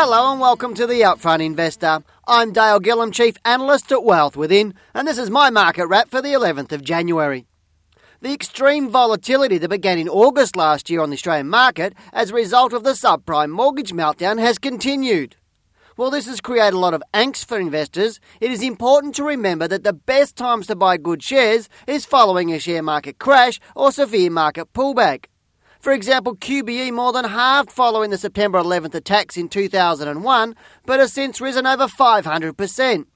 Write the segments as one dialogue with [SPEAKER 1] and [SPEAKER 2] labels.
[SPEAKER 1] Hello and welcome to the Upfront Investor. I'm Dale Gillham, Chief Analyst at Wealth Within, and this is my market wrap for the 11th of January. The extreme volatility that began in August last year on the Australian market as a result of the subprime mortgage meltdown has continued. While this has created a lot of angst for investors, it is important to remember that the best times to buy good shares is following a share market crash or severe market pullback. For example, QBE more than halved following the September 11th attacks in 2001, but has since risen over 500%.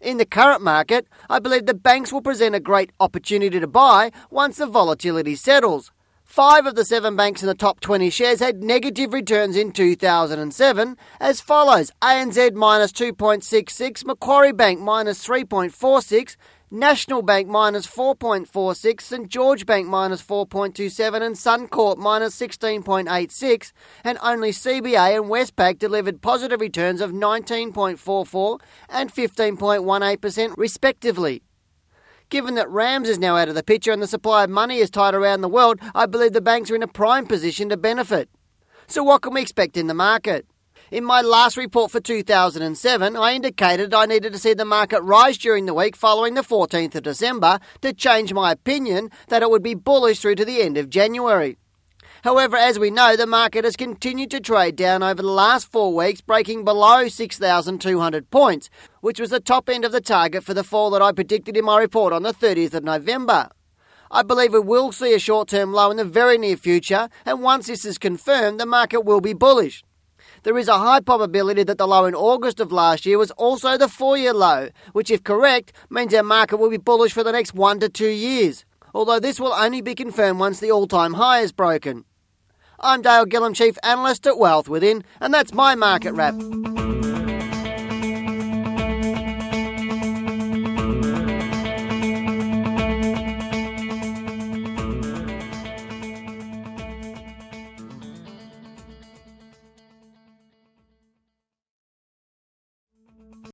[SPEAKER 1] In the current market, I believe the banks will present a great opportunity to buy once the volatility settles. Five of the seven banks in the top 20 shares had negative returns in 2007 as follows ANZ minus 2.66, Macquarie Bank minus 3.46, National Bank minus 4.46, St George Bank minus 4.27, and Suncorp minus 16.86, and only CBA and Westpac delivered positive returns of 19.44 and 15.18% respectively. Given that RAMS is now out of the picture and the supply of money is tight around the world, I believe the banks are in a prime position to benefit. So, what can we expect in the market? In my last report for 2007, I indicated I needed to see the market rise during the week following the 14th of December to change my opinion that it would be bullish through to the end of January. However, as we know, the market has continued to trade down over the last four weeks, breaking below 6,200 points, which was the top end of the target for the fall that I predicted in my report on the 30th of November. I believe we will see a short term low in the very near future, and once this is confirmed, the market will be bullish there is a high probability that the low in August of last year was also the four year low, which, if correct, means our market will be bullish for the next one to two years. Although this will only be confirmed once the all time high is broken. I'm Dale Gillham, Chief Analyst at Wealth Within, and that's my market wrap.